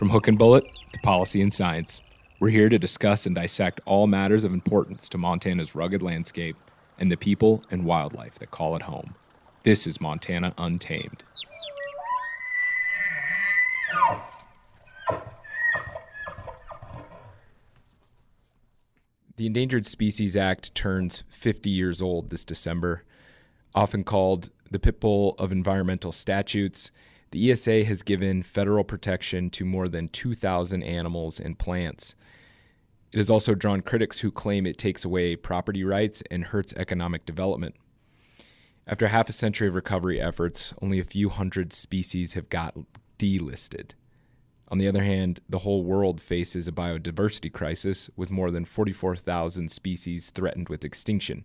From hook and bullet to policy and science, we're here to discuss and dissect all matters of importance to Montana's rugged landscape and the people and wildlife that call it home. This is Montana Untamed. The Endangered Species Act turns 50 years old this December. Often called the pit bull of environmental statutes, the ESA has given federal protection to more than 2,000 animals and plants. It has also drawn critics who claim it takes away property rights and hurts economic development. After half a century of recovery efforts, only a few hundred species have got delisted. On the other hand, the whole world faces a biodiversity crisis with more than 44,000 species threatened with extinction.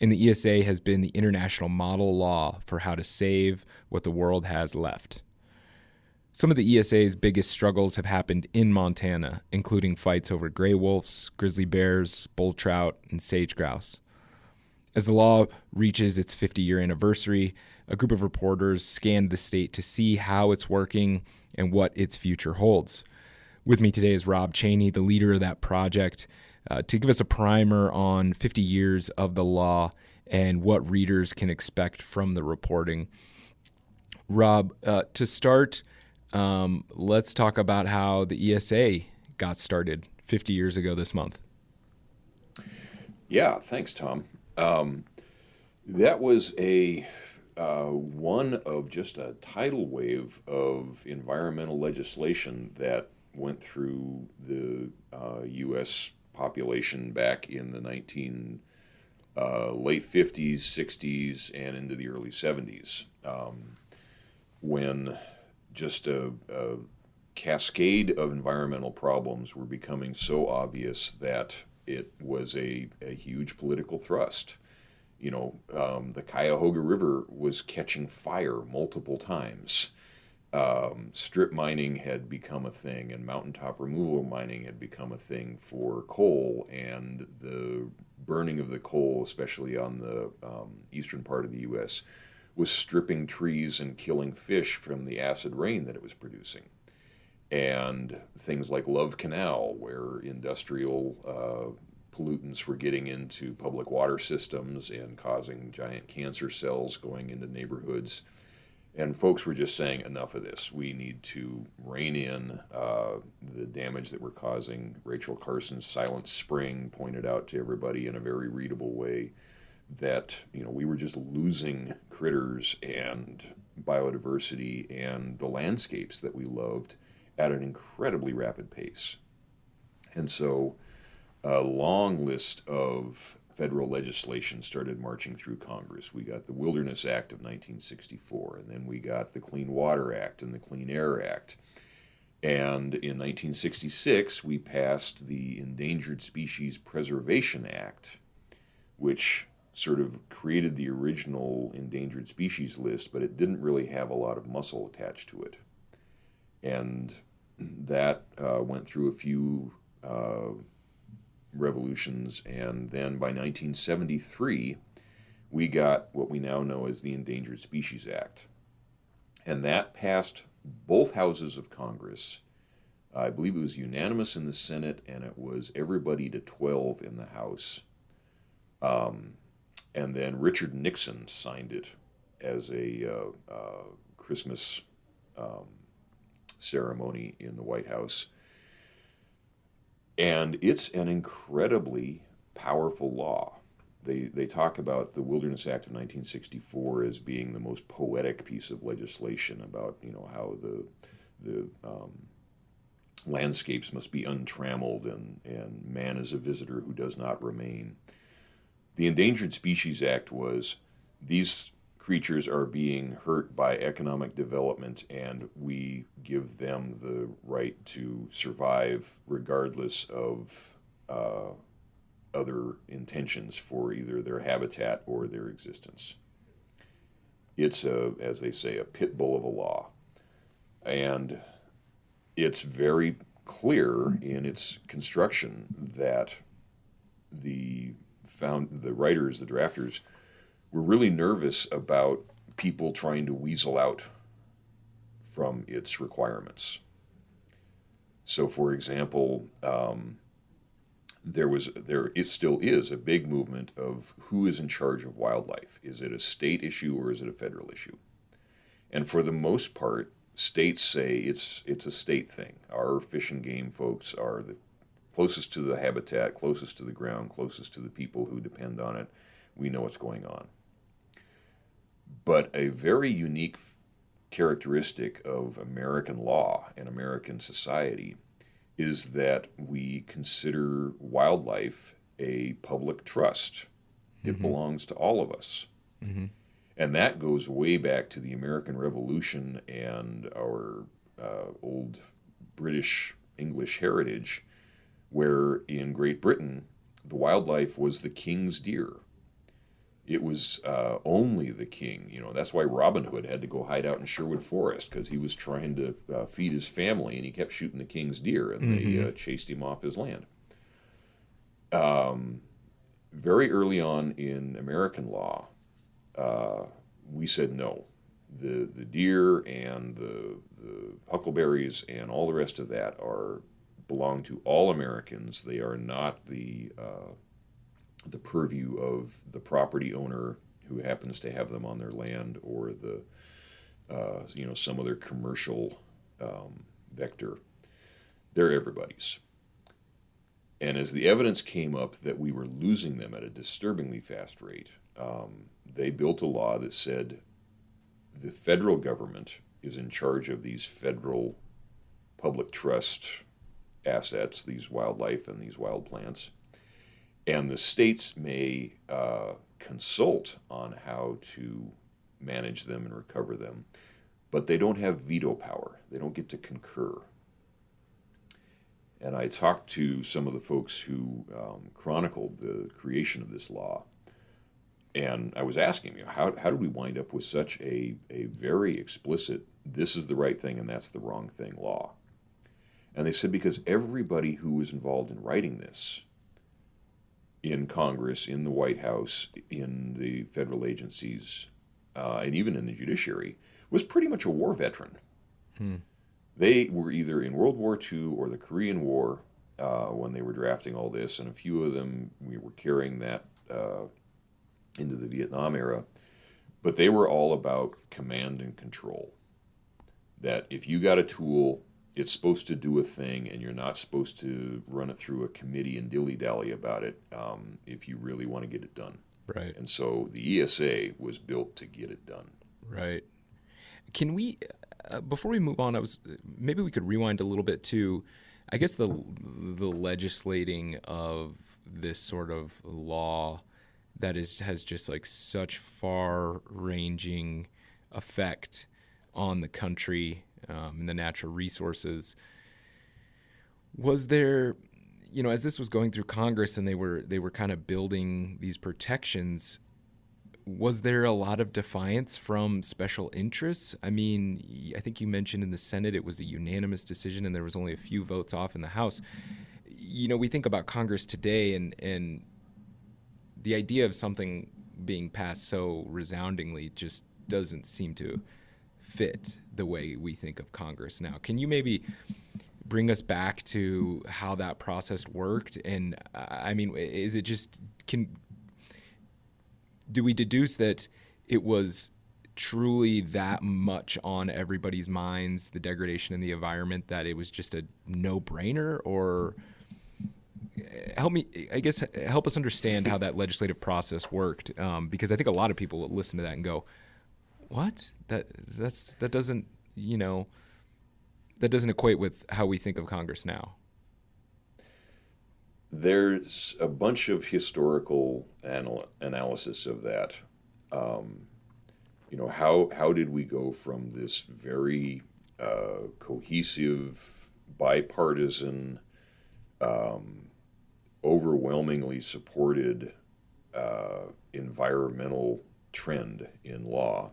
And the ESA has been the international model law for how to save what the world has left. Some of the ESA's biggest struggles have happened in Montana, including fights over gray wolves, grizzly bears, bull trout, and sage grouse. As the law reaches its 50 year anniversary, a group of reporters scanned the state to see how it's working and what its future holds. With me today is Rob Chaney, the leader of that project, uh, to give us a primer on 50 years of the law and what readers can expect from the reporting. Rob, uh, to start, um, let's talk about how the ESA got started 50 years ago this month. Yeah, thanks, Tom. Um, that was a uh, one of just a tidal wave of environmental legislation that went through the uh, U.S. population back in the 19 uh, late 50s, 60s, and into the early 70s, um, when just a, a cascade of environmental problems were becoming so obvious that it was a, a huge political thrust you know, um, the Cuyahoga River was catching fire multiple times. Um, strip mining had become a thing, and mountaintop removal mining had become a thing for coal, and the burning of the coal, especially on the um, eastern part of the U.S., was stripping trees and killing fish from the acid rain that it was producing. And things like Love Canal, where industrial uh, pollutants were getting into public water systems and causing giant cancer cells going into neighborhoods. And folks were just saying, enough of this. We need to rein in uh, the damage that we're causing. Rachel Carson's Silent Spring pointed out to everybody in a very readable way that you know we were just losing critters and biodiversity and the landscapes that we loved at an incredibly rapid pace. And so a long list of federal legislation started marching through Congress. We got the Wilderness Act of 1964, and then we got the Clean Water Act and the Clean Air Act. And in 1966, we passed the Endangered Species Preservation Act, which sort of created the original endangered species list, but it didn't really have a lot of muscle attached to it. And that uh, went through a few uh, revolutions, and then by 1973, we got what we now know as the Endangered Species Act. And that passed both houses of Congress. I believe it was unanimous in the Senate, and it was everybody to 12 in the House. Um, and then Richard Nixon signed it as a uh, uh, Christmas um, ceremony in the White House. And it's an incredibly powerful law. They, they talk about the Wilderness Act of 1964 as being the most poetic piece of legislation about you know how the the um, landscapes must be untrammeled and, and man is a visitor who does not remain. The Endangered Species Act was these creatures are being hurt by economic development, and we give them the right to survive regardless of uh, other intentions for either their habitat or their existence. It's a, as they say, a pit bull of a law. And it's very clear in its construction that the found the writers, the drafters, we're really nervous about people trying to weasel out from its requirements. So, for example, um, there was there it still is a big movement of who is in charge of wildlife. Is it a state issue or is it a federal issue? And for the most part, states say it's it's a state thing. Our fish and game folks are the closest to the habitat, closest to the ground, closest to the people who depend on it. We know what's going on. But a very unique characteristic of American law and American society is that we consider wildlife a public trust. It mm-hmm. belongs to all of us. Mm-hmm. And that goes way back to the American Revolution and our uh, old British English heritage, where in Great Britain, the wildlife was the king's deer it was uh, only the king. You know, that's why Robin Hood had to go hide out in Sherwood Forest because he was trying to uh, feed his family and he kept shooting the king's deer and mm-hmm. they uh, chased him off his land. Um, very early on in American law, uh, we said no. The, the deer and the, the huckleberries and all the rest of that are belong to all Americans. They are not the uh, the purview of the property owner who happens to have them on their land or the uh, you know some other commercial um, vector. They're everybody's. And as the evidence came up that we were losing them at a disturbingly fast rate, um, they built a law that said the federal government is in charge of these federal public trust assets, these wildlife and these wild plants and the states may uh, consult on how to manage them and recover them, but they don't have veto power. They don't get to concur. And I talked to some of the folks who um, chronicled the creation of this law, and I was asking you, how, how did we wind up with such a, a very explicit, this is the right thing and that's the wrong thing law? And they said, because everybody who was involved in writing this in Congress, in the White House, in the federal agencies, uh, and even in the judiciary, was pretty much a war veteran. Hmm. They were either in World War II or the Korean War uh, when they were drafting all this, and a few of them we were carrying that uh, into the Vietnam era. But they were all about command and control. That if you got a tool it's supposed to do a thing, and you're not supposed to run it through a committee and dilly dally about it um, if you really want to get it done. Right. And so the ESA was built to get it done. Right. Can we, uh, before we move on, I was maybe we could rewind a little bit to, I guess the the legislating of this sort of law that is has just like such far-ranging effect on the country um, and the natural resources. Was there, you know, as this was going through Congress and they were they were kind of building these protections, was there a lot of defiance from special interests? I mean, I think you mentioned in the Senate it was a unanimous decision and there was only a few votes off in the House. You know, we think about Congress today and and the idea of something being passed so resoundingly just doesn't seem to fit the way we think of Congress now. Can you maybe bring us back to how that process worked? And uh, I mean, is it just can do we deduce that it was truly that much on everybody's minds the degradation in the environment that it was just a no-brainer or help me i guess help us understand how that legislative process worked um, because i think a lot of people listen to that and go what that that's that doesn't you know that doesn't equate with how we think of Congress now. There's a bunch of historical anal- analysis of that. Um, you know how how did we go from this very uh, cohesive, bipartisan, um, overwhelmingly supported uh, environmental trend in law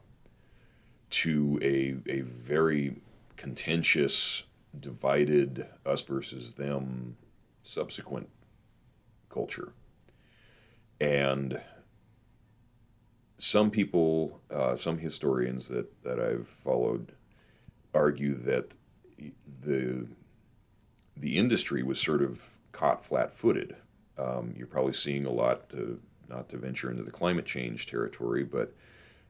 to a, a very contentious, divided us versus them subsequent culture. And some people, uh, some historians that, that I've followed, argue that the the industry was sort of caught flat-footed. Um, you're probably seeing a lot, to, not to venture into the climate change territory, but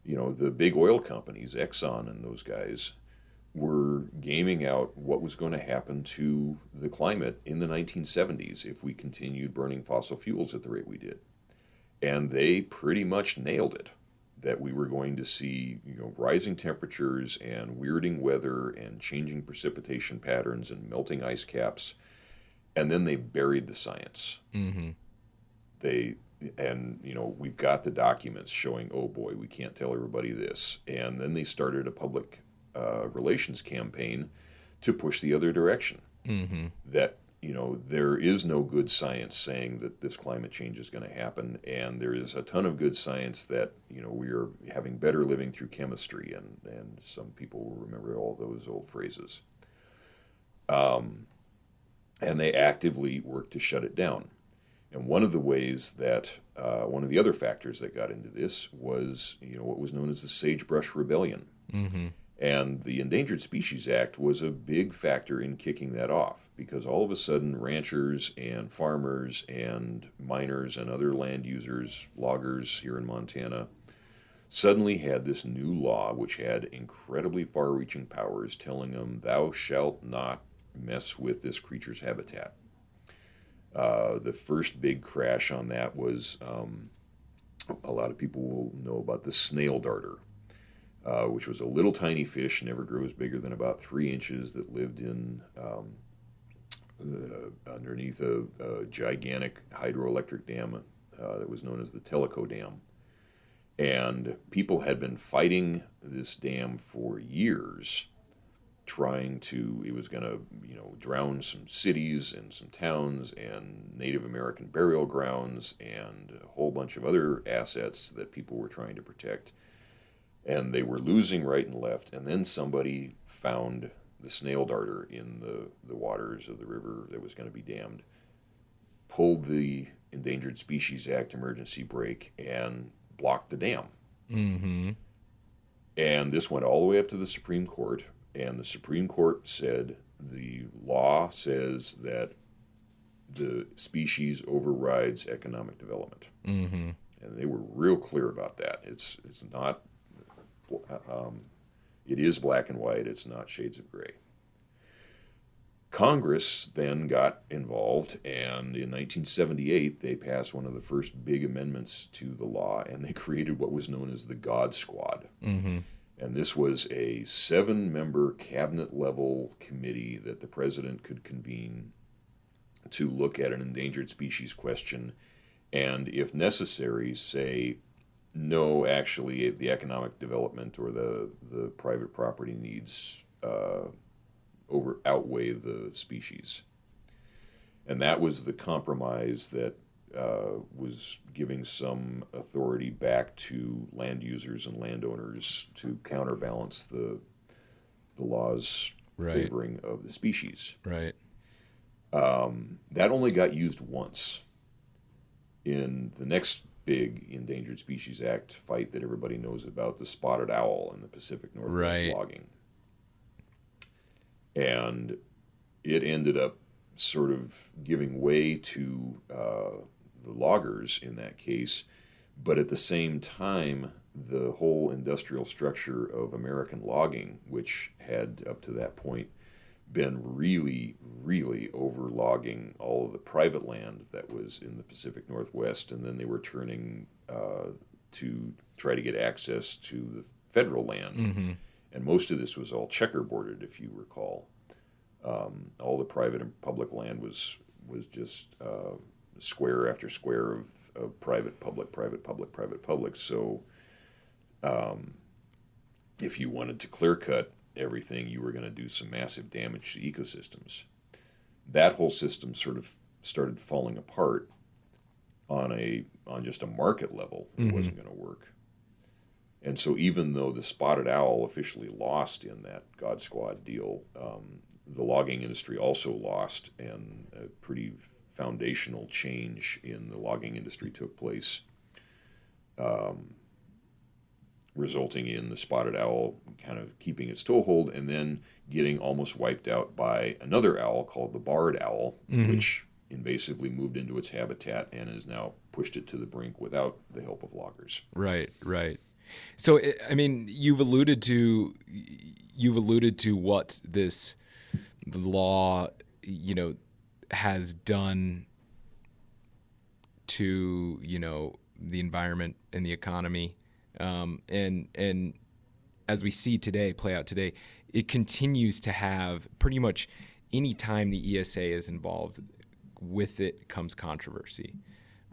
you know the big oil companies, Exxon and those guys, were gaming out what was going to happen to the climate in the 1970s if we continued burning fossil fuels at the rate we did. And they pretty much nailed it that we were going to see you know rising temperatures and weirding weather and changing precipitation patterns and melting ice caps and then they buried the science Mm-hmm. they and you know we've got the documents showing oh boy we can't tell everybody this. And then they started a public uh, relations campaign to push the other direction. Mm-hmm. that you know there is no good science saying that this climate change is going to happen and there is a ton of good science that you know we are having better living through chemistry and and some people will remember all those old phrases. Um, and they actively work to shut it down and one of the ways that uh, one of the other factors that got into this was you know what was known as the sagebrush rebellion Mm-hmm. and the Endangered Species Act was a big factor in kicking that off because all of a sudden ranchers and farmers and miners and other land users, loggers here in Montana, suddenly had this new law which had incredibly far reaching powers telling them, thou shalt not mess with this creature's habitat. Uh, the first big crash on that was um, a lot of people will know about the snail darter uh, which was a little tiny fish, never grows bigger than about three inches, that lived in um, uh, underneath a, a gigantic hydroelectric dam uh, that was known as the Tellico Dam. And people had been fighting this dam for years, trying to, it was going to, you know, drown some cities and some towns and Native American burial grounds and a whole bunch of other assets that people were trying to protect and they were losing right and left. And then somebody found the snail darter in the, the waters of the river that was going to be dammed, pulled the Endangered Species Act emergency brake, and blocked the dam. Mm-hmm. And this went all the way up to the Supreme Court, and the Supreme Court said the law says that the species overrides economic development. Mm-hmm. And they were real clear about that. It's it's not um, it is black and white. It's not shades of gray. Congress then got involved, and in 1978, they passed one of the first big amendments to the law, and they created what was known as the God Squad. Mm-hmm. And this was a seven member cabinet level committee that the president could convene to look at an endangered species question and, if necessary, say, no, actually, the economic development or the, the private property needs uh, over outweigh the species. And that was the compromise that uh, was giving some authority back to land users and landowners to counterbalance the the laws Right. favoring of the species. Right. Um, that only got used once in the next big Endangered Species Act fight that everybody knows about, the spotted owl in the Pacific Northwest Right. logging. And it ended up sort of giving way to uh, the loggers in that case, but at the same time, the whole industrial structure of American logging, which had up to that point been really, really overlogging all of the private land that was in the Pacific Northwest, and then they were turning uh, to try to get access to the federal land. Mm-hmm. And most of this was all checkerboarded, if you recall. Um, all the private and public land was was just uh, square after square of, of private, public, private, public, private, public. So, um, if you wanted to clear cut everything, you were going to do some massive damage to ecosystems. That whole system sort of started falling apart on a on just a market level. It Mhm. wasn't going to work. And so, even though the spotted owl officially lost in that God Squad deal, um, the logging industry also lost, and a pretty foundational change in the logging industry took place. Um, resulting in the spotted owl kind of keeping its toehold and then getting almost wiped out by another owl called the barred owl, mm-hmm. which invasively moved into its habitat and has now pushed it to the brink without the help of loggers. Right, right. So I mean, you've alluded to you've alluded to what this law, you know, has done to you know the environment and the economy, um, and and as we see today play out today, it continues to have pretty much any time the ESA is involved, with it comes controversy.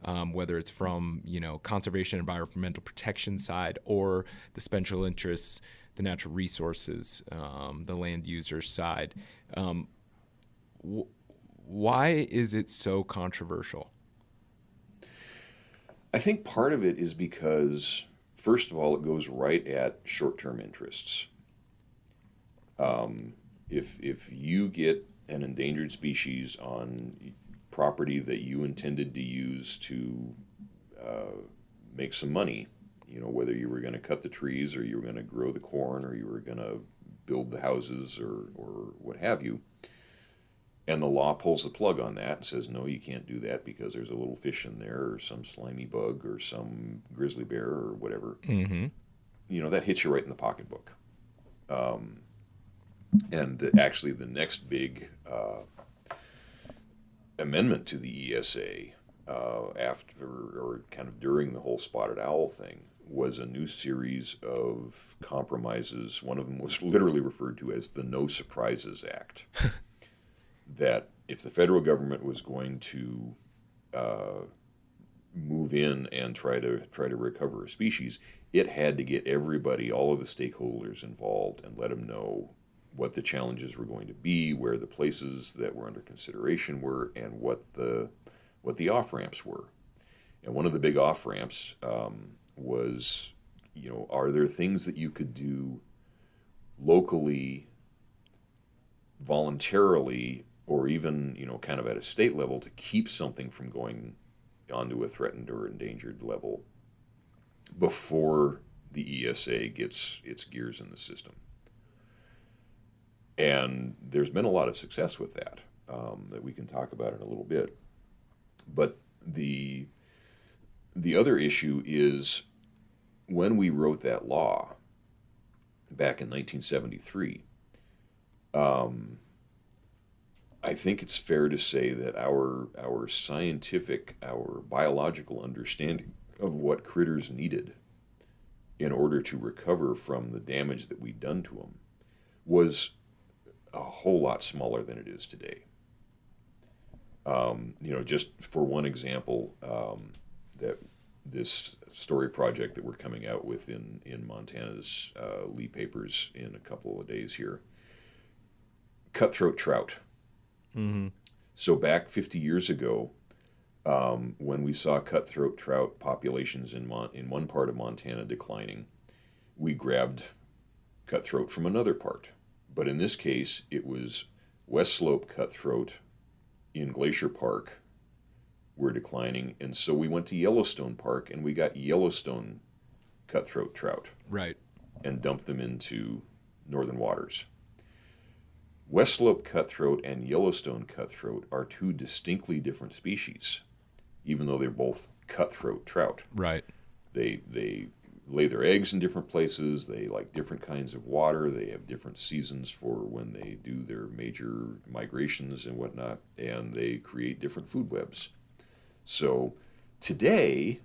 Um, whether it's from you know conservation environmental protection side or the special interests the natural resources um, the land users side um, why is it so controversial I think part of it is because, first of all, it goes right at short term interests. Um, if, if you get an endangered species on property that you intended to use to uh, make some money, you know, whether you were going to cut the trees or you were going to grow the corn or you were going to build the houses or, or what have you, and the law pulls the plug on that and says, no, you can't do that because there's a little fish in there or some slimy bug or some grizzly bear or whatever. Mm-hmm. You know, that hits you right in the pocketbook. Um, and the, actually, the next big uh, amendment to the ESA uh, after or kind of during the whole spotted owl thing was a new series of compromises. One of them was literally referred to as the No Surprises Act. that if the federal government was going to uh, move in and try to try to recover a species, it had to get everybody, all of the stakeholders involved, and let them know what the challenges were going to be, where the places that were under consideration were, and what the what the off ramps were. And one of the big off ramps um, was, you know, are there things that you could do locally, voluntarily, or even you know kind of at a state level to keep something from going onto a threatened or endangered level before the ESA gets its gears in the system. And there's been a lot of success with that um, that we can talk about in a little bit. But the the other issue is when we wrote that law back in 1973. Um, I think it's fair to say that our our scientific, our biological understanding of what critters needed in order to recover from the damage that we'd done to them was a whole lot smaller than it is today. Um, you know, just for one example, um, that this story project that we're coming out with in in Montana's uh, Lee papers in a couple of days here, cutthroat trout Mm-hmm. So back 50 years ago, um, when we saw cutthroat trout populations in Mon- in one part of Montana declining, we grabbed cutthroat from another part. But in this case, it was West Slope cutthroat in Glacier Park were declining, and so we went to Yellowstone Park and we got Yellowstone cutthroat trout. Right. And dumped them into northern waters. West Slope cutthroat and Yellowstone cutthroat are two distinctly different species, even though they're both cutthroat trout. Right. They they lay their eggs in different places. They like different kinds of water. They have different seasons for when they do their major migrations and whatnot, and they create different food webs. So today,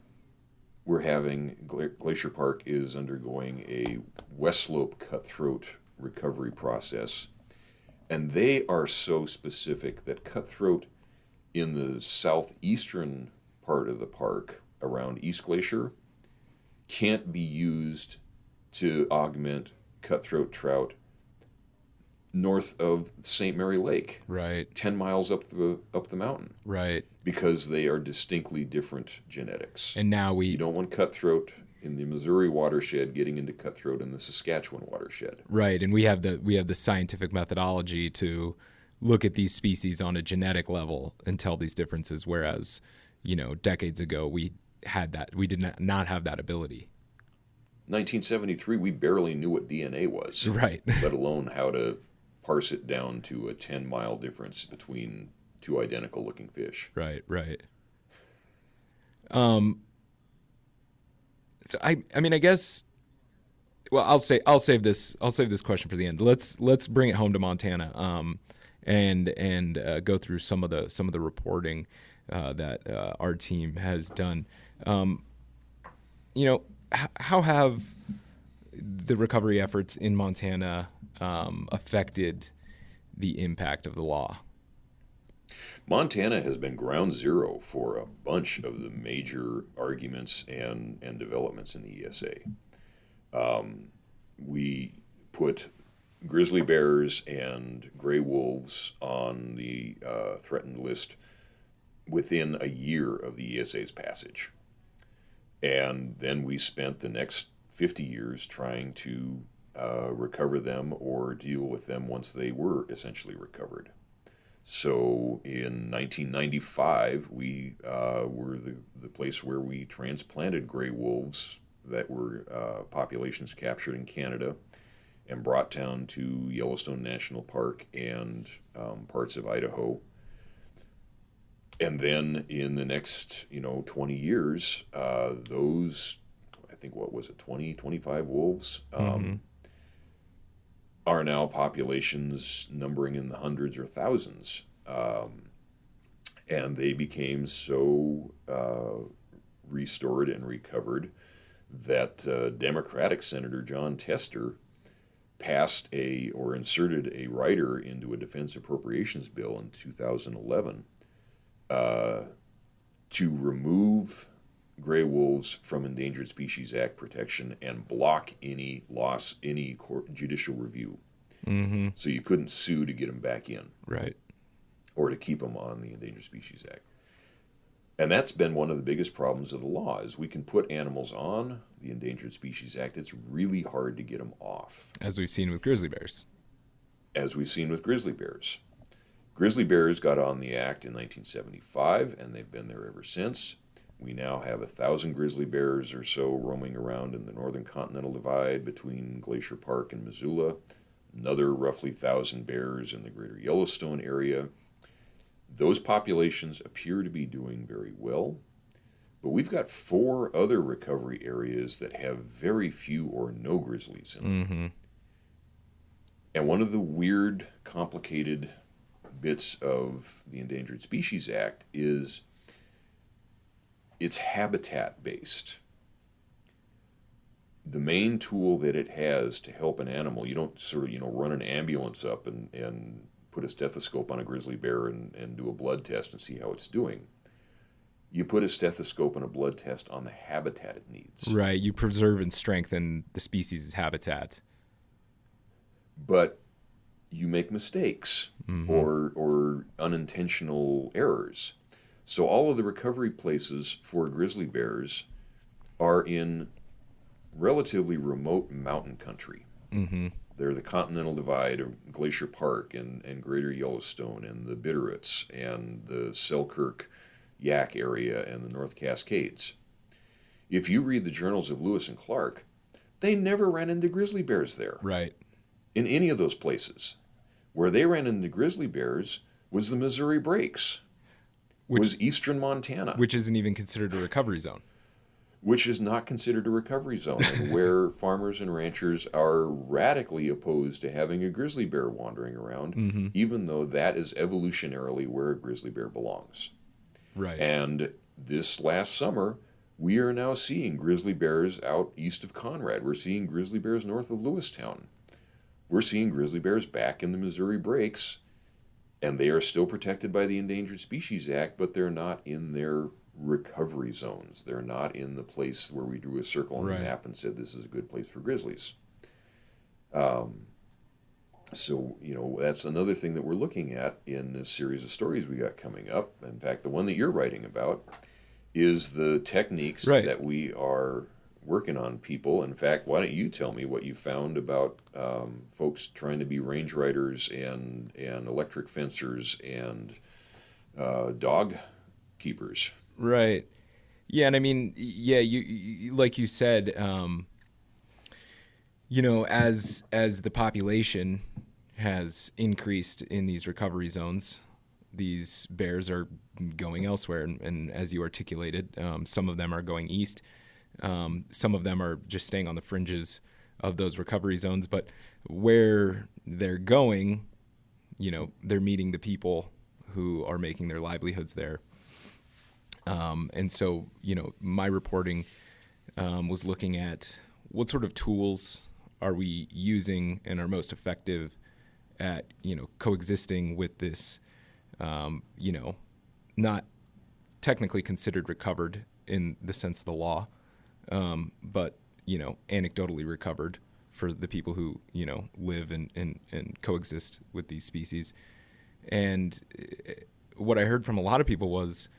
we're having Glacier Park is undergoing a West Slope cutthroat recovery process and they are so specific that cutthroat in the southeastern part of the park around East Glacier can't be used to augment cutthroat trout north of St. Mary Lake. Right. 10 miles up the up the mountain. Right. Because they are distinctly different genetics. And now we You don't want cutthroat in the Missouri watershed getting into cutthroat in the Saskatchewan watershed. Right, and we have the we have the scientific methodology to look at these species on a genetic level and tell these differences whereas, you know, decades ago we had that we did not, not have that ability. 1973, we barely knew what DNA was, Right. let alone how to parse it down to a 10 mile difference between two identical looking fish. Right, right. Um so I I mean I guess well I'll say I'll save this I'll save this question for the end. Let's let's bring it home to Montana um and and uh, go through some of the some of the reporting uh, that uh, our team has done. Um, you know, h- how have the recovery efforts in Montana um, affected the impact of the law? Montana has been ground zero for a bunch of the major arguments and, and developments in the ESA. Um, we put grizzly bears and gray wolves on the uh, threatened list within a year of the ESA's passage. And then we spent the next 50 years trying to uh, recover them or deal with them once they were essentially recovered. So in 1995, we uh, were the, the place where we transplanted gray wolves that were uh, populations captured in Canada and brought down to Yellowstone National Park and um, parts of Idaho. And then in the next, you know, 20 years, uh, those, I think, what was it, 20, 25 wolves um, are now populations numbering in the hundreds or thousands. Um, and they became so uh, restored and recovered that uh, Democratic Senator Jon Tester passed a or inserted a rider into a defense appropriations bill in 2011 uh, to remove gray wolves from Endangered Species Act protection and block any loss, any court, judicial review. Mm-hmm. So you couldn't sue to get them back in Right. or to keep them on the Endangered Species Act. And that's been one of the biggest problems of the law is we can put animals on the Endangered Species Act. It's really hard to get them off, As we've seen with grizzly bears. as we've seen with grizzly bears. Grizzly bears got on the act in 1975, and they've been there ever since. We now have a thousand grizzly bears or so roaming around in the northern continental divide between Glacier Park and Missoula. Another roughly thousand bears in the greater Yellowstone area. Those populations appear to be doing very well, but we've got four other recovery areas that have very few or no grizzlies in them. Mm-hmm. And one of the weird, complicated bits of the Endangered Species Act is it's habitat based. The main tool that it has to help an animal, you don't sort of, you know, run an ambulance up and, and put a stethoscope on a grizzly bear and, and do a blood test and see how it's doing. You put a stethoscope and a blood test on the habitat it needs. Right. You preserve and strengthen the species' habitat. but you make mistakes mm-hmm. or or unintentional errors. So all of the recovery places for grizzly bears are in relatively remote mountain country. Mm-hmm. They're the Continental Divide of Glacier Park and, and Greater Yellowstone and the Bitterroots and the Selkirk Yaak area and the North Cascades. If you read the journals of Lewis and Clark, they never ran into grizzly bears there Right. in any of those places. Where they ran into grizzly bears was the Missouri Breaks, Which was eastern Montana, which isn't even considered a recovery zone. which is not considered a recovery zone, and where farmers and ranchers are radically opposed to having a grizzly bear wandering around, Mm-hmm. even though that is evolutionarily where a grizzly bear belongs. Right. And this last summer, we are now seeing grizzly bears out east of Conrad. We're seeing grizzly bears north of Lewistown. We're seeing grizzly bears back in the Missouri Breaks, and they are still protected by the Endangered Species Act, but they're not in their recovery zones. They're not in the place where we drew a circle on Right. the map and said this is a good place for grizzlies. Um, so, you know, that's another thing that we're looking at in this series of stories we got coming up. In fact, the one that you're writing about is the techniques Right. that we are working on people. In fact, why don't you tell me what you found about um, folks trying to be range riders and, and electric fencers and uh, dog keepers? Right. Yeah, and I mean, yeah, you, you like you said, um, you know, as as the population has increased in these recovery zones, these bears are going elsewhere, and, and as you articulated, um, some of them are going east. Um, some of them are just staying on the fringes of those recovery zones, but where they're going, you know, they're meeting the people who are making their livelihoods there. Um, and so, you know, my reporting um, was looking at what sort of tools are we using and are most effective at, you know, coexisting with this, um, you know, not technically considered recovered in the sense of the law, um, but you know, anecdotally recovered for the people who you know live and and, and coexist with these species. And eh, what I heard from a lot of people was,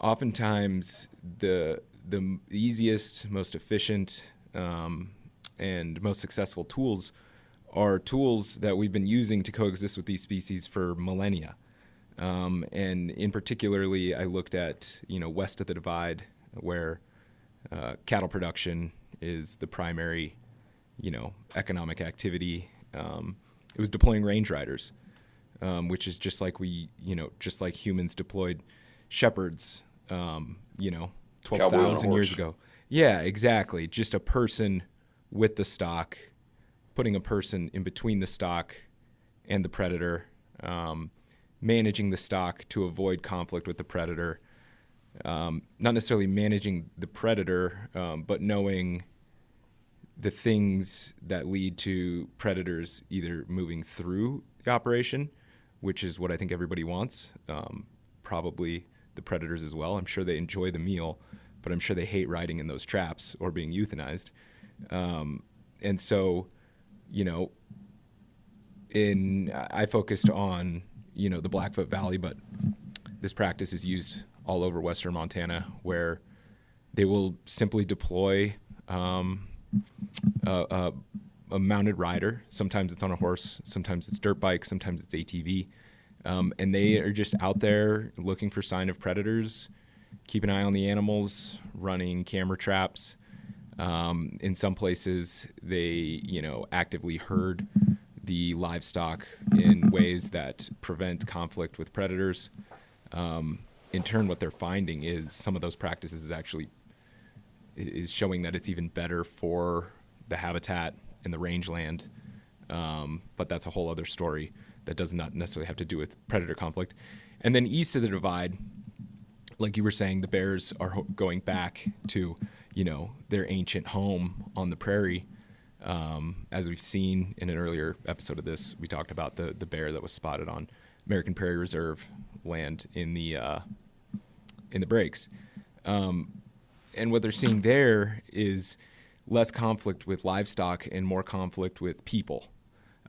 oftentimes the the easiest, most efficient, um, and most successful tools are tools that we've been using to coexist with these species for millennia. Um, and in particularly, I looked at you know west of the divide, where uh, cattle production is the primary, you know, economic activity. Um, it was deploying range riders, um, which is just like we, you know, just like humans deployed shepherds, um, you know, twelve thousand years ago. Yeah, exactly. Just a person with the stock, putting a person in between the stock and the predator. Um, managing the stock to avoid conflict with the predator. Um, not necessarily managing the predator, um, but knowing the things that lead to predators either moving through the operation, which is what I think everybody wants, um, probably the predators as well. I'm sure they enjoy the meal, but I'm sure they hate riding in those traps or being euthanized. Um, and so, you know, in I focused on you know the Blackfoot Valley, but this practice is used all over western Montana, where they will simply deploy um, a, a, a, mounted rider. Sometimes it's on a horse, sometimes it's dirt bike, sometimes it's ATV, um, and they are just out there looking for sign of predators, keep an eye on the animals, running camera traps. Um, in some places, they you know actively herd the livestock in ways that prevent conflict with predators. Um, in turn, what they're finding is some of those practices is actually is showing that it's even better for the habitat and the rangeland. Um, but that's a whole other story that does not necessarily have to do with predator conflict. And then east of the divide, like you were saying, the bears are going back to you know their ancient home on the prairie um, as we've seen in an earlier episode of this, we talked about the the bear that was spotted on American Prairie Reserve land in the uh, in the breaks. Um, and what they're seeing there is less conflict with livestock and more conflict with people.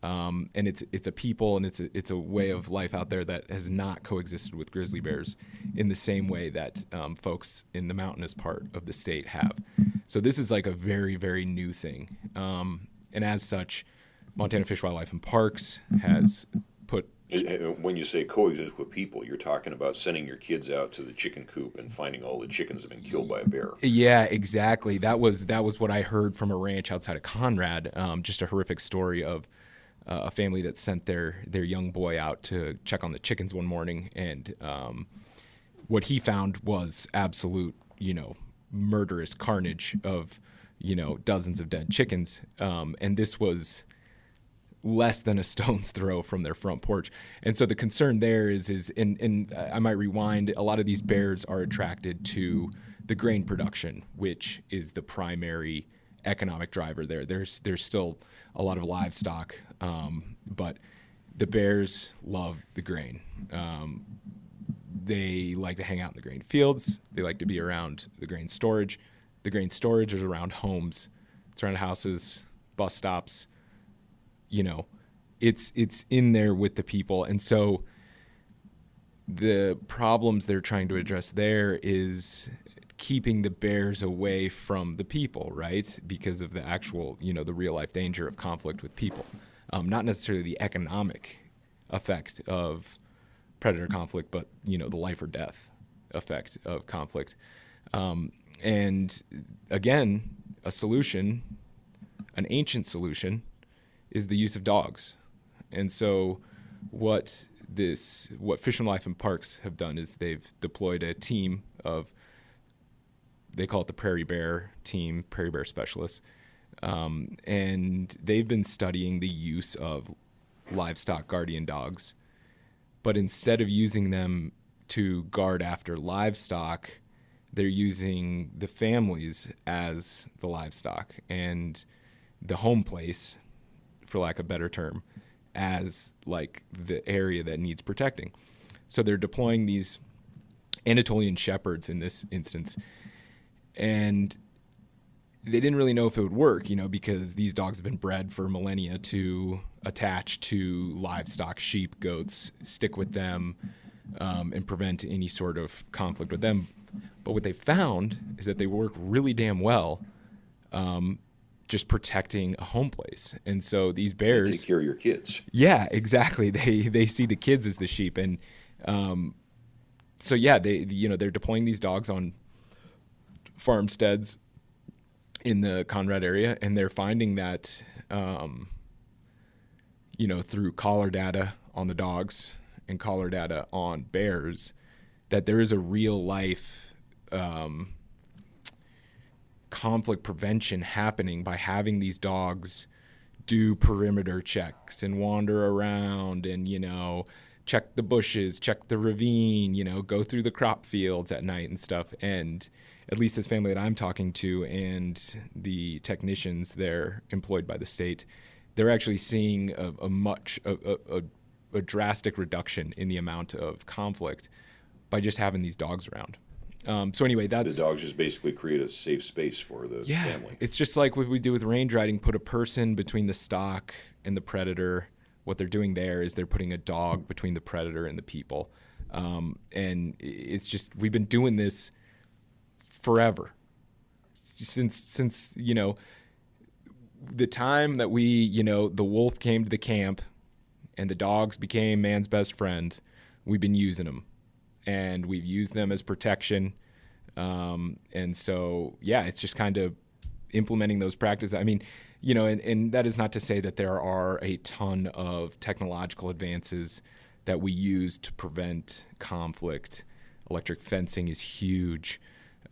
Um, and it's it's a people and it's a, it's a way of life out there that has not coexisted with grizzly bears in the same way that um, folks in the mountainous part of the state have. So this is like a very very new thing, um, and as such, Montana Fish, Wildlife, and Parks has. When you say coexist with people, you're talking about sending your kids out to the chicken coop and finding all the chickens have been killed by a bear. Yeah, exactly. That was that was what I heard from a ranch outside of Conrad. Um, just a horrific story of uh, a family that sent their their young boy out to check on the chickens one morning, and um, what he found was absolute, you know, murderous carnage of, you know, dozens of dead chickens, um, and this was less than a stone's throw from their front porch. And so the concern there is is and and I might rewind, a lot of these bears are attracted to the grain production, which is the primary economic driver there. There's there's still a lot of livestock, um, but the bears love the grain. Um, they like to hang out in the grain fields. They like to be around the grain storage. The grain storage is around homes. It's around houses, bus stops. You know, it's it's in there with the people, and so the problems they're trying to address there is keeping the bears away from the people, right? Because of the actual, you know, the real life danger of conflict with people, um, not necessarily the economic effect of predator conflict, but you know, the life or death effect of conflict. Um, and again, a solution an ancient solution is the use of dogs. And so, what this what Fish and Life and Parks have done is they've deployed a team of they call it the Prairie Bear team, Prairie Bear specialists, um, and they've been studying the use of livestock guardian dogs, but instead of using them to guard after livestock, they're using the families as the livestock. And the home place, for lack of a better term, as like the area that needs protecting. So they're deploying these Anatolian shepherds in this instance. And they didn't really know if it would work, you know, because these dogs have been bred for millennia to attach to livestock, sheep, goats, stick with them, um, and prevent any sort of conflict with them. But what they found is that they work really damn well, um, just protecting a home place. And so these bears take care of your kids. Yeah, exactly. They they see the kids as the sheep, and um, so yeah, they you know they're deploying these dogs on farmsteads in the Conrad area, and they're finding that, um, you know, through collar data on the dogs and collar data on bears, that there is a real life um, conflict prevention happening by having these dogs do perimeter checks and wander around and, you know, check the bushes, check the ravine, you know, go through the crop fields at night and stuff. And, at least this family that I'm talking to and the technicians there employed by the state, they're actually seeing a, a much a, a, a, drastic reduction in the amount of conflict by just having these dogs around. Um, so anyway, that's the dogs just basically create a safe space for the yeah, family. It's just like what we do with range riding: put a person between the stock and the predator. What they're doing there is they're putting a dog between the predator and the people. Um, and it's just we've been doing this forever since since you know the time that we you know the wolf came to the camp and the dogs became man's best friend we've been using them and we've used them as protection. Um, and so yeah it's just kind of implementing those practices. I mean you know and, and that is not to say that there are a ton of technological advances that we use to prevent conflict. Electric fencing is huge.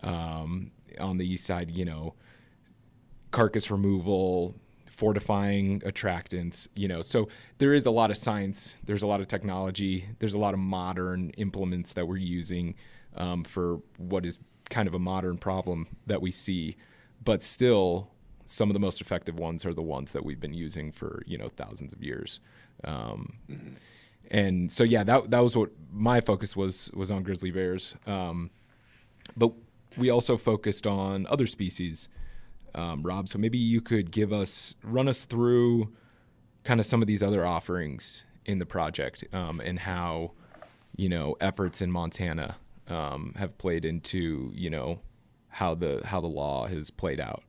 Um, on the east side, you know, carcass removal, fortifying attractants, you know. So there is a lot of science, there's a lot of technology, there's a lot of modern implements that we're using um, for what is kind of a modern problem that we see. But still, some of the most effective ones are the ones that we've been using for, you know, thousands of years. Um, mm-hmm. And so, yeah, that, that was what my focus was, was on grizzly bears. Um, but we also focused on other species, um, Rob. So maybe you could give us, run us through kind of some of these other offerings in the project um, and how, you know, efforts in Montana um, have played into, you know, how the how the law has played out.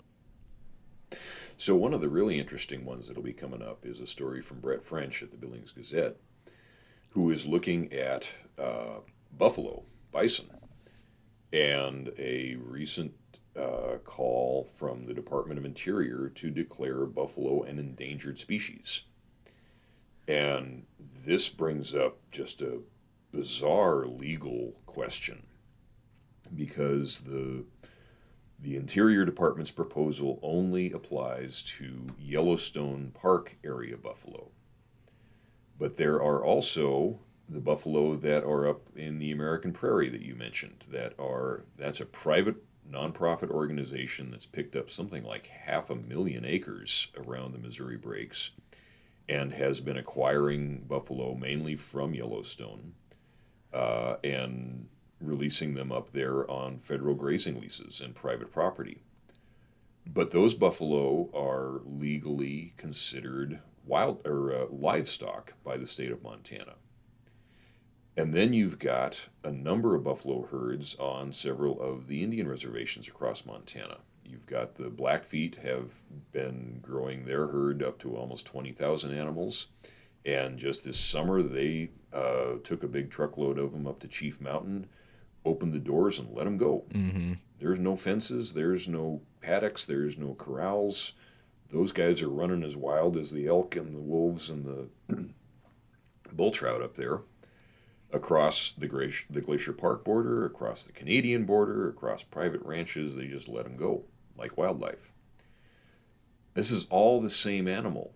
So one of the really interesting ones that'll be coming up is a story from Brett French at the Billings Gazette, who is looking at uh, buffalo, bison, and a recent uh, call from the Department of Interior to declare buffalo an endangered species. And this brings up just a bizarre legal question because the the Interior Department's proposal only applies to Yellowstone Park area buffalo. But there are also the buffalo that are up in the American Prairie that you mentioned that are that's a private nonprofit organization that's picked up something like half a million acres around the Missouri Breaks and has been acquiring buffalo mainly from Yellowstone uh, and releasing them up there on federal grazing leases and private property. But those buffalo are legally considered wild or uh, livestock by the state of Montana. And then you've got a number of buffalo herds on several of the Indian reservations across Montana. You've got the Blackfeet have been growing their herd up to almost 20,000 animals. And just this summer, they uh, took a big truckload of them up to Chief Mountain, opened the doors, and let them go. Mm-hmm. There's no fences, there's no paddocks, there's no corrals. those guys are running as wild as the elk and the wolves and the bull trout up there across the, Glacier, the Glacier Park border, across the Canadian border, across private ranches. They just let them go like wildlife. This is all the same animal.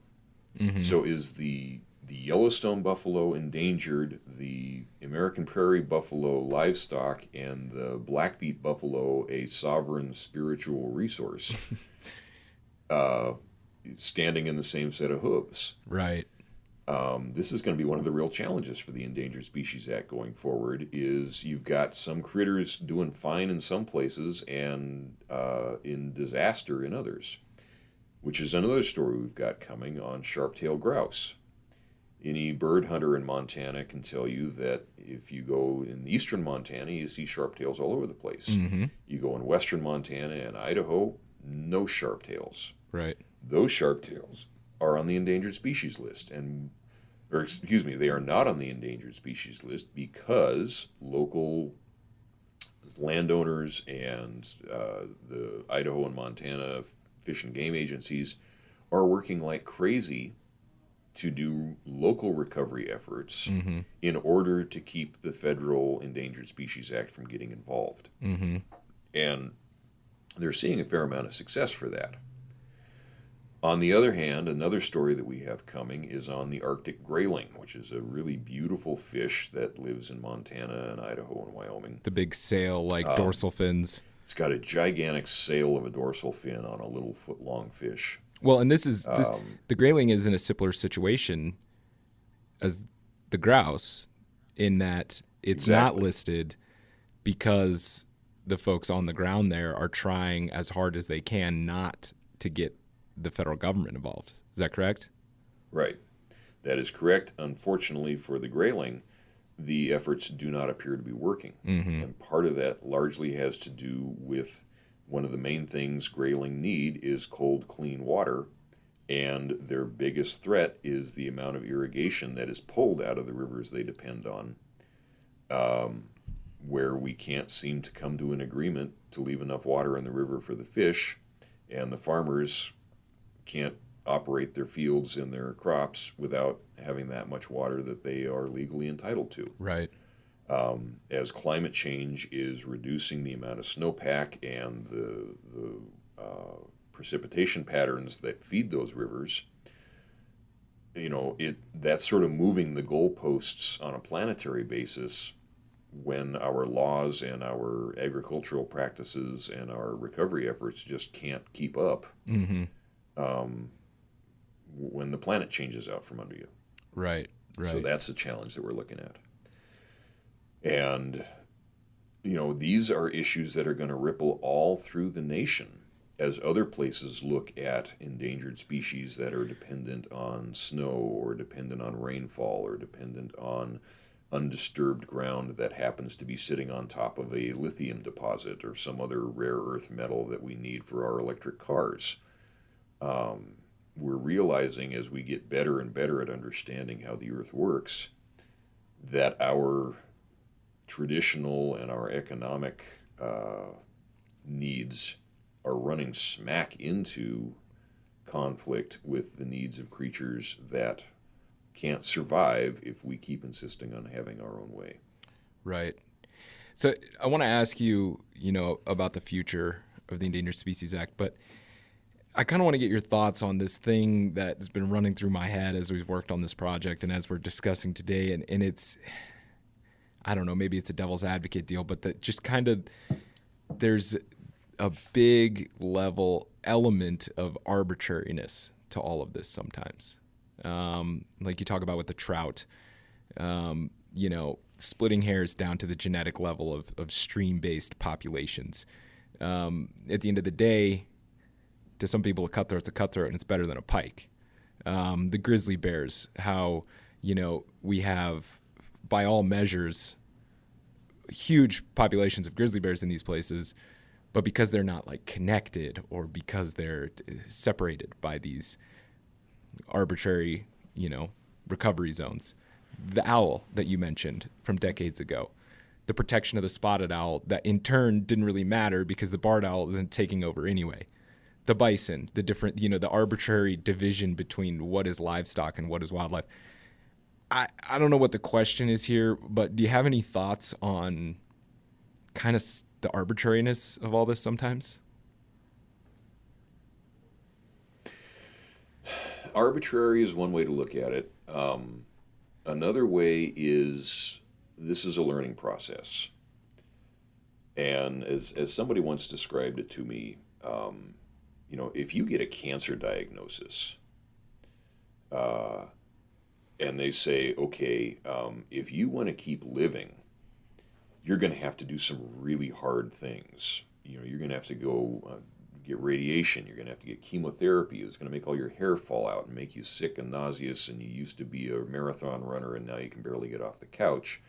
Mm-hmm. So is the the Yellowstone buffalo endangered, the American prairie buffalo livestock, and the Blackfeet buffalo a sovereign spiritual resource, uh, standing in the same set of hooves. Right. Um, this is going to be one of the real challenges for the Endangered Species Act going forward. Is you've got some critters doing fine in some places and uh, in disaster in others, which is another story we've got coming on sharp-tailed grouse any bird hunter in Montana can tell you that if you go in eastern Montana, you see sharptails all over the place. Mm-hmm. You go in western Montana and Idaho, no sharptails. Right. Those sharptails are on the endangered species list, and or excuse me, they are not on the endangered species list because local landowners and uh, the Idaho and Montana fish and game agencies are working like crazy to do local recovery efforts mm-hmm. in order to keep the federal Endangered Species Act from getting involved. Mm-hmm. And they're seeing a fair amount of success for that. On the other hand, another story that we have coming is on the Arctic grayling, which is a really beautiful fish that lives in Montana and Idaho and Wyoming. The big sail like um, dorsal fins. It's got a gigantic sail of a dorsal fin on a little foot long fish. Well, and this is this, um, the grayling is in a similar situation as the grouse in that it's exactly. not listed because the folks on the ground there are trying as hard as they can not to get the federal government involved. Is that correct? Right. That is correct. Unfortunately for the grayling, the efforts do not appear to be working. Mm-hmm. And part of that largely has to do with one of the main things grayling need is cold, clean water, and their biggest threat is the amount of irrigation that is pulled out of the rivers they depend on, um, where we can't seem to come to an agreement to leave enough water in the river for the fish, and the farmers can't operate their fields and their crops without having that much water that they are legally entitled to. Right um, as climate change is reducing the amount of snowpack and the, the uh, precipitation patterns that feed those rivers, you know, it that's sort of moving the goalposts on a planetary basis when our laws and our agricultural practices and our recovery efforts just can't keep up mm-hmm. Um, when the planet changes out from under you. Right, right. So that's the challenge that we're looking at. And, you know, these are issues that are going to ripple all through the nation as other places look at endangered species that are dependent on snow or dependent on rainfall or dependent on undisturbed ground that happens to be sitting on top of a lithium deposit or some other rare earth metal that we need for our electric cars. Um, we're realizing as we get better and better at understanding how the earth works that our traditional and our economic uh, needs are running smack into conflict with the needs of creatures that can't survive if we keep insisting on having our own way. Right. So I want to ask you, you know, about the future of the Endangered Species Act, but I kind of want to get your thoughts on this thing that has been running through my head as we've worked on this project and as we're discussing today, and, and it's I don't know, maybe it's a devil's advocate deal, but that just kind of there's a big level element of arbitrariness to all of this sometimes. Um, like you talk about with the trout, um, you know, splitting hairs down to the genetic level of, of stream based populations. Um, at the end of the day, to some people, a cutthroat's a cutthroat and it's better than a pike. Um, the grizzly bears, how, you know, we have by all measures, huge populations of grizzly bears in these places, but because they're not like connected or because they're separated by these arbitrary, you know, recovery zones. The owl that you mentioned from decades ago, the protection of the spotted owl that in turn didn't really matter because the barred owl isn't taking over anyway. The bison, the different, you know, the arbitrary division between what is livestock and what is wildlife. I, I don't know what the question is here, but do you have any thoughts on kind of the arbitrariness of all this sometimes? Arbitrary is one way to look at it. Um, another way is this is a learning process. And as, as somebody once described it to me, um, you know, if you get a cancer diagnosis, uh, and they say, okay, um, if you want to keep living, you're going to have to do some really hard things. You know, you're going to have to go uh, get radiation. You're going to have to get chemotherapy. It's going to make all your hair fall out and make you sick and nauseous. And you used to be a marathon runner, and now you can barely get off the couch.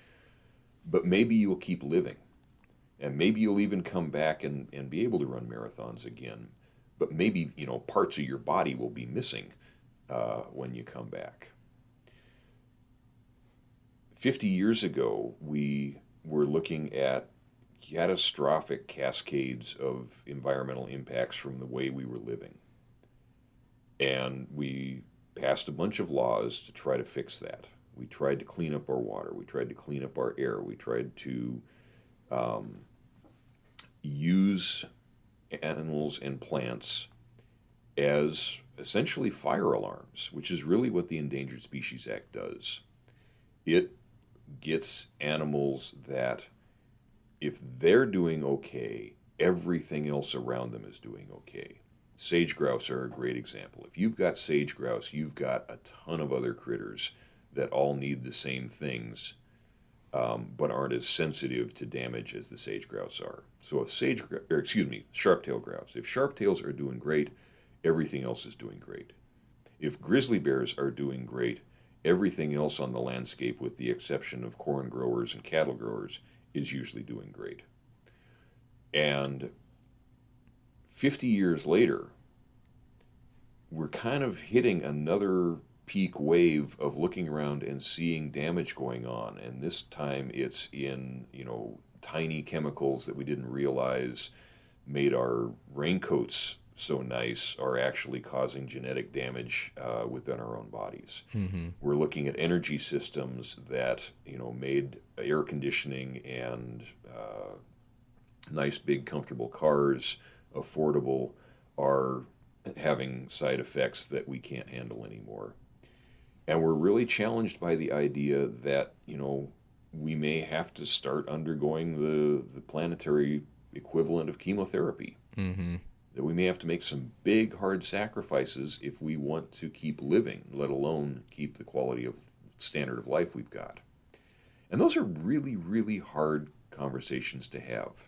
But maybe you'll keep living, and maybe you'll even come back and, and be able to run marathons again. But maybe you know parts of your body will be missing uh, when you come back. 50 years ago, we were looking at catastrophic cascades of environmental impacts from the way we were living. And we passed a bunch of laws to try to fix that. We tried to clean up our water. We tried to clean up our air. We tried to um, use animals and plants as essentially fire alarms, which is really what the Endangered Species Act does. It gets animals that, if they're doing okay, everything else around them is doing okay. Sage grouse are a great example. If you've got sage grouse, you've got a ton of other critters that all need the same things, um, but aren't as sensitive to damage as the sage grouse are. So if sage, or excuse me, sharp-tail grouse, if sharp-tails are doing great, everything else is doing great. If grizzly bears are doing great, Everything else on the landscape, with the exception of corn growers and cattle growers, is usually doing great. And 50 years later, we're kind of hitting another peak wave of looking around and seeing damage going on. And this time it's in, you know, tiny chemicals that we didn't realize made our raincoats so nice are actually causing genetic damage uh, within our own bodies. Mm-hmm. We're looking at energy systems that you know made air conditioning and uh, nice big comfortable cars affordable are having side effects that we can't handle anymore. And we're really challenged by the idea that you know we may have to start undergoing the the planetary equivalent of chemotherapy. Mm-hmm that we may have to make some big, hard sacrifices if we want to keep living, let alone keep the quality of standard of life we've got. And those are really, really hard conversations to have.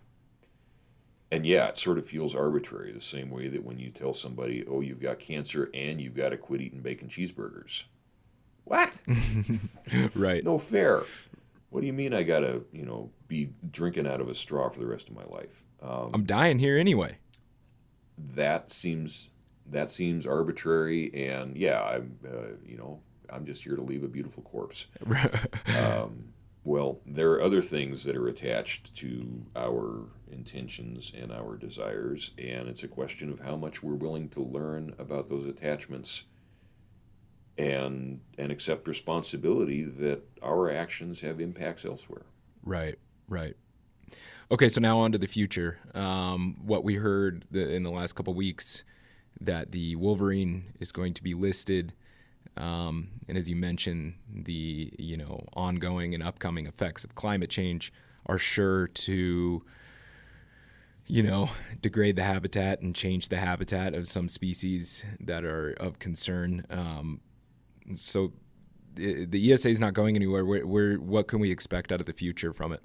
And yeah, it sort of feels arbitrary, the same way that when you tell somebody, oh, you've got cancer and you've got to quit eating bacon cheeseburgers. What? right. No fair. What do you mean I got to, you know, be drinking out of a straw for the rest of my life? Um, I'm dying here anyway that seems that seems arbitrary and yeah i'm uh, you know i'm just here to leave a beautiful corpse um, well there are other things that are attached to our intentions and our desires and it's a question of how much we're willing to learn about those attachments and and accept responsibility that our actions have impacts elsewhere right right Okay, so now on to the future. Um, what we heard the, in the last couple weeks that the Wolverine is going to be listed, um, and as you mentioned, the you know ongoing and upcoming effects of climate change are sure to you know degrade the habitat and change the habitat of some species that are of concern. Um, so the, the ESA is not going anywhere. Where, where what can we expect out of the future from it?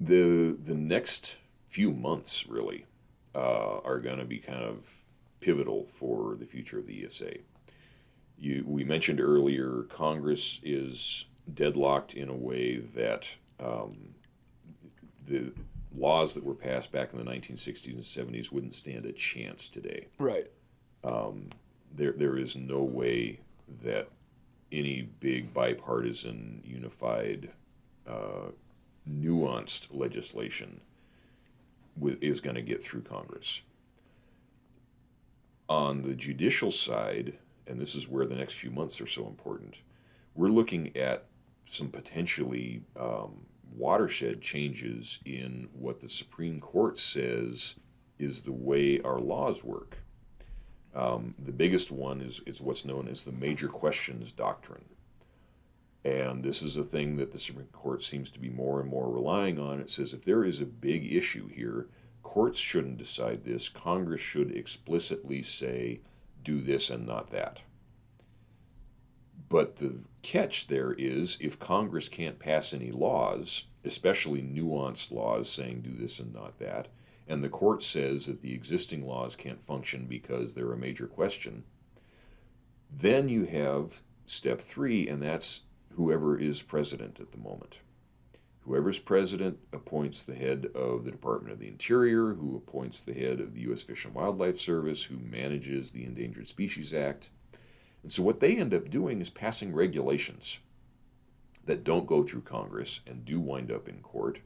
the the next few months really uh, are going to be kind of pivotal for the future of the ESA. You, we mentioned earlier, Congress is deadlocked in a way that um, the laws that were passed back in the 1960s and 70s wouldn't stand a chance today. Right. Um, there, there is no way that any big bipartisan unified uh, nuanced legislation is going to get through Congress. On the judicial side, and this is where the next few months are so important, we're looking at some potentially um, watershed changes in what the Supreme Court says is the way our laws work. Um, the biggest one is, is what's known as the major questions doctrine. And this is a thing that the Supreme Court seems to be more and more relying on. It says if there is a big issue here, courts shouldn't decide this. Congress should explicitly say, do this and not that. But the catch there is if Congress can't pass any laws, especially nuanced laws saying do this and not that, and the court says that the existing laws can't function because they're a major question, then you have step three, and that's whoever is president at the moment. Whoever's president appoints the head of the Department of the Interior, who appoints the head of the U.S. Fish and Wildlife Service, who manages the Endangered Species Act. And so what they end up doing is passing regulations that don't go through Congress and do wind up in court.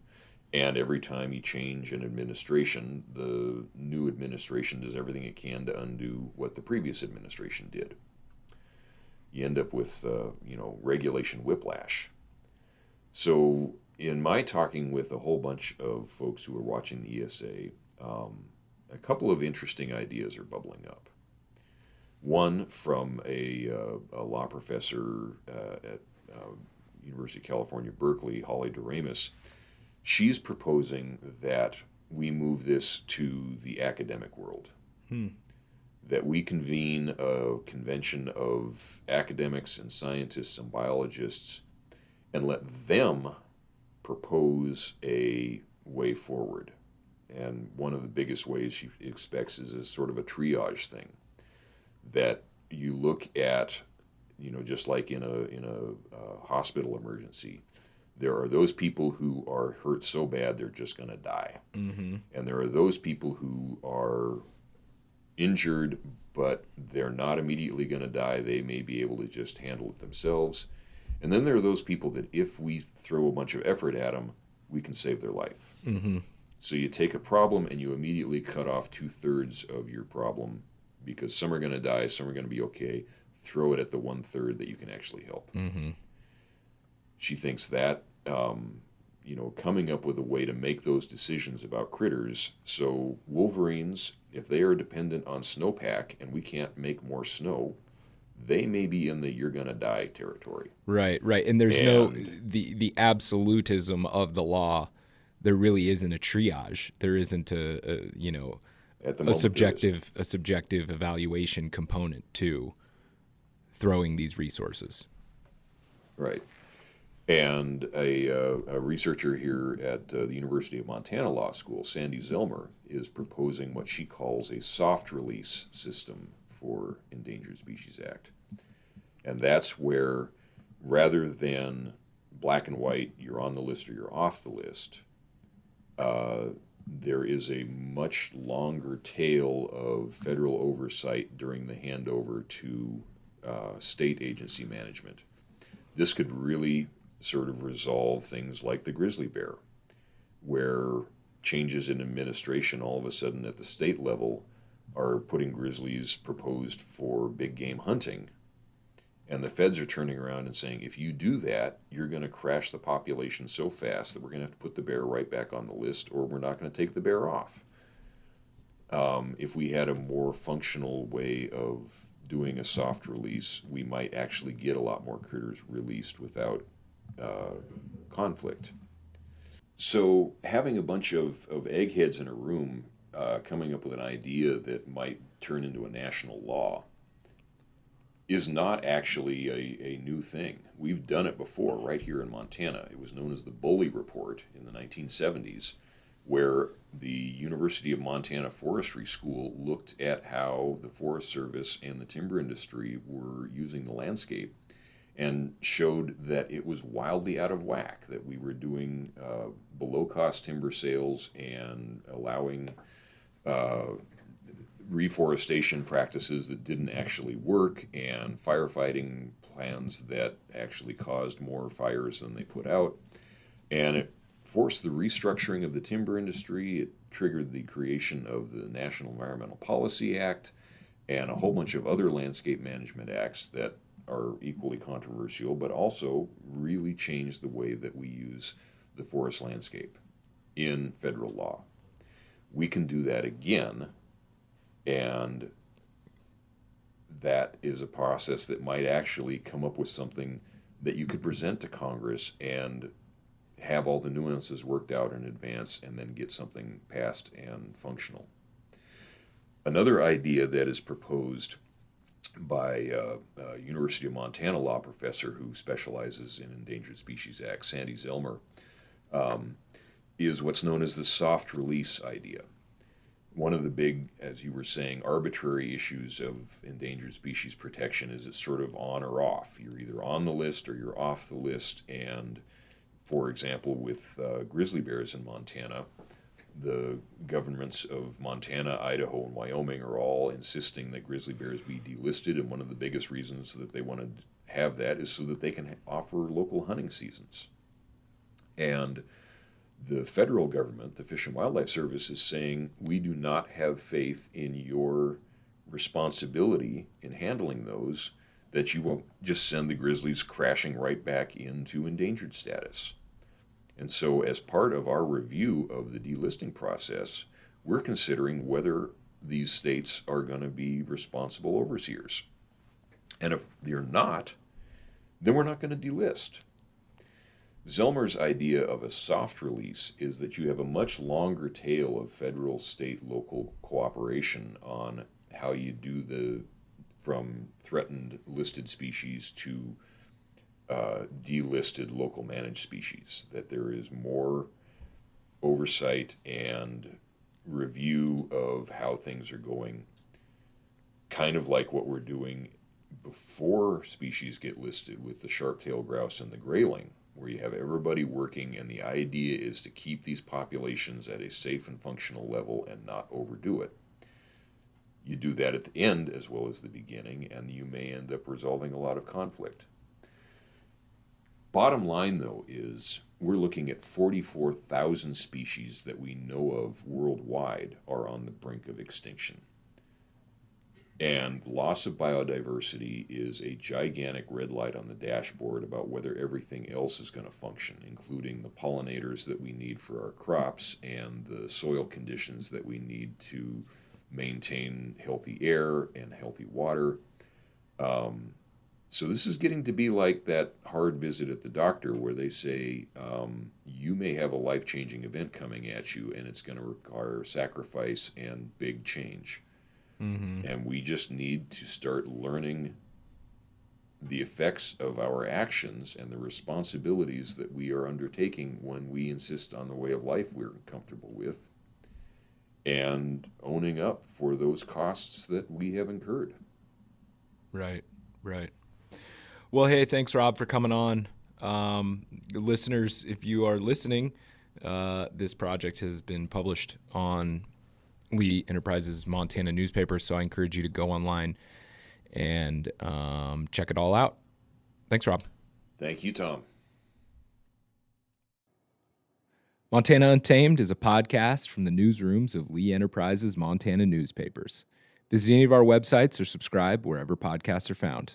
And every time you change an administration, the new administration does everything it can to undo what the previous administration did. You end up with, uh, you know, regulation whiplash. So, in my talking with a whole bunch of folks who are watching the ESA, um, a couple of interesting ideas are bubbling up. One from a, uh, a law professor uh, at uh, University of California, Berkeley, Holly Doremus, she's proposing that we move this to the academic world. Hmm. That we convene a convention of academics and scientists and biologists and let them propose a way forward. And one of the biggest ways she expects is a sort of a triage thing that you look at you know, just like in a in a uh, hospital emergency, there are those people who are hurt so bad they're just going to die, mm-hmm. and there are those people who are injured but they're not immediately going to die. They may be able to just handle it themselves, and then there are those people that if we throw a bunch of effort at them, we can save their life. Mm-hmm. So you take a problem and you immediately cut off two thirds of your problem because some are going to die, some are going to be okay throw it at the one third that you can actually help. Mm-hmm. She thinks that, um, you know, coming up with a way to make those decisions about critters. So wolverines, if they are dependent on snowpack and we can't make more snow, they may be in the you're gonna die territory. Right, right. And there's and, no the the absolutism of the law. There really isn't a triage. There isn't a, a you know a subjective a subjective evaluation component to throwing these resources. Right. And a, uh, a researcher here at uh, the University of Montana Law School, Sandy Zellmer, is proposing what she calls a soft release system for Endangered Species Act. And that's where, rather than black and white, you're on the list or you're off the list, uh, there is a much longer tail of federal oversight during the handover to uh, state agency management. This could really sort of resolve things like the grizzly bear, where changes in administration all of a sudden at the state level are putting grizzlies proposed for big game hunting. And the feds are turning around and saying, if you do that, you're going to crash the population so fast that we're going to have to put the bear right back on the list, or we're not going to take the bear off. Um, if we had a more functional way of doing a soft release, we might actually get a lot more critters released without uh, conflict. So, having a bunch of, of eggheads in a room uh, coming up with an idea that might turn into a national law is not actually a, a new thing. We've done it before right here in Montana. It was known as the Bolle Report in the 1970s, where the University of Montana Forestry School looked at how the Forest Service and the timber industry were using the landscape and showed that it was wildly out of whack, that we were doing uh, below cost timber sales and allowing uh, reforestation practices that didn't actually work and firefighting plans that actually caused more fires than they put out. And it forced the restructuring of the timber industry. It triggered the creation of the National Environmental Policy Act and a whole bunch of other landscape management acts that are equally controversial, but also really changed the way that we use the forest landscape in federal law. We can do that again, and that is a process that might actually come up with something that you could present to Congress and have all the nuances worked out in advance and then get something passed and functional. Another idea that is proposed by uh, a University of Montana law professor who specializes in Endangered Species Act, Sandy Zellmer, um, is what's known as the soft release idea. One of the big, as you were saying, arbitrary issues of endangered species protection is it's sort of on or off. You're either on the list or you're off the list. And for example, with uh, grizzly bears in Montana, the governments of Montana, Idaho, and Wyoming are all insisting that grizzly bears be delisted. And one of the biggest reasons that they want to have that is so that they can offer local hunting seasons. And the federal government, the Fish and Wildlife Service, is saying we do not have faith in your responsibility in handling those, that you won't just send the grizzlies crashing right back into endangered status. And so, as part of our review of the delisting process, we're considering whether these states are going to be responsible overseers. And if they're not, then we're not going to delist. Zellmer's idea of a soft release is that you have a much longer tail of federal, state, local cooperation on how you do the from threatened listed species to uh, delisted local managed species. That there is more oversight and review of how things are going, kind of like what we're doing before species get listed with the sharp-tailed grouse and the grayling where you have everybody working, and the idea is to keep these populations at a safe and functional level and not overdo it. You do that at the end as well as the beginning, and you may end up resolving a lot of conflict. Bottom line, though, is we're looking at 44,000 species that we know of worldwide are on the brink of extinction. And loss of biodiversity is a gigantic red light on the dashboard about whether everything else is going to function, including the pollinators that we need for our crops and the soil conditions that we need to maintain healthy air and healthy water. Um, so this is getting to be like that hard visit at the doctor where they say um, you may have a life-changing event coming at you and it's going to require sacrifice and big change. Mm-hmm. And we just need to start learning the effects of our actions and the responsibilities that we are undertaking when we insist on the way of life we're comfortable with and owning up for those costs that we have incurred. Right, right. Well, hey, thanks, Rob, for coming on. Um, listeners, if you are listening, uh, this project has been published on Lee Enterprises Montana newspaper. So I encourage you to go online and um, check it all out. Thanks, Rob. Thank you, Tom. Montana Untamed is a podcast from the newsrooms of Lee Enterprises Montana newspapers. Visit any of our websites or subscribe wherever podcasts are found.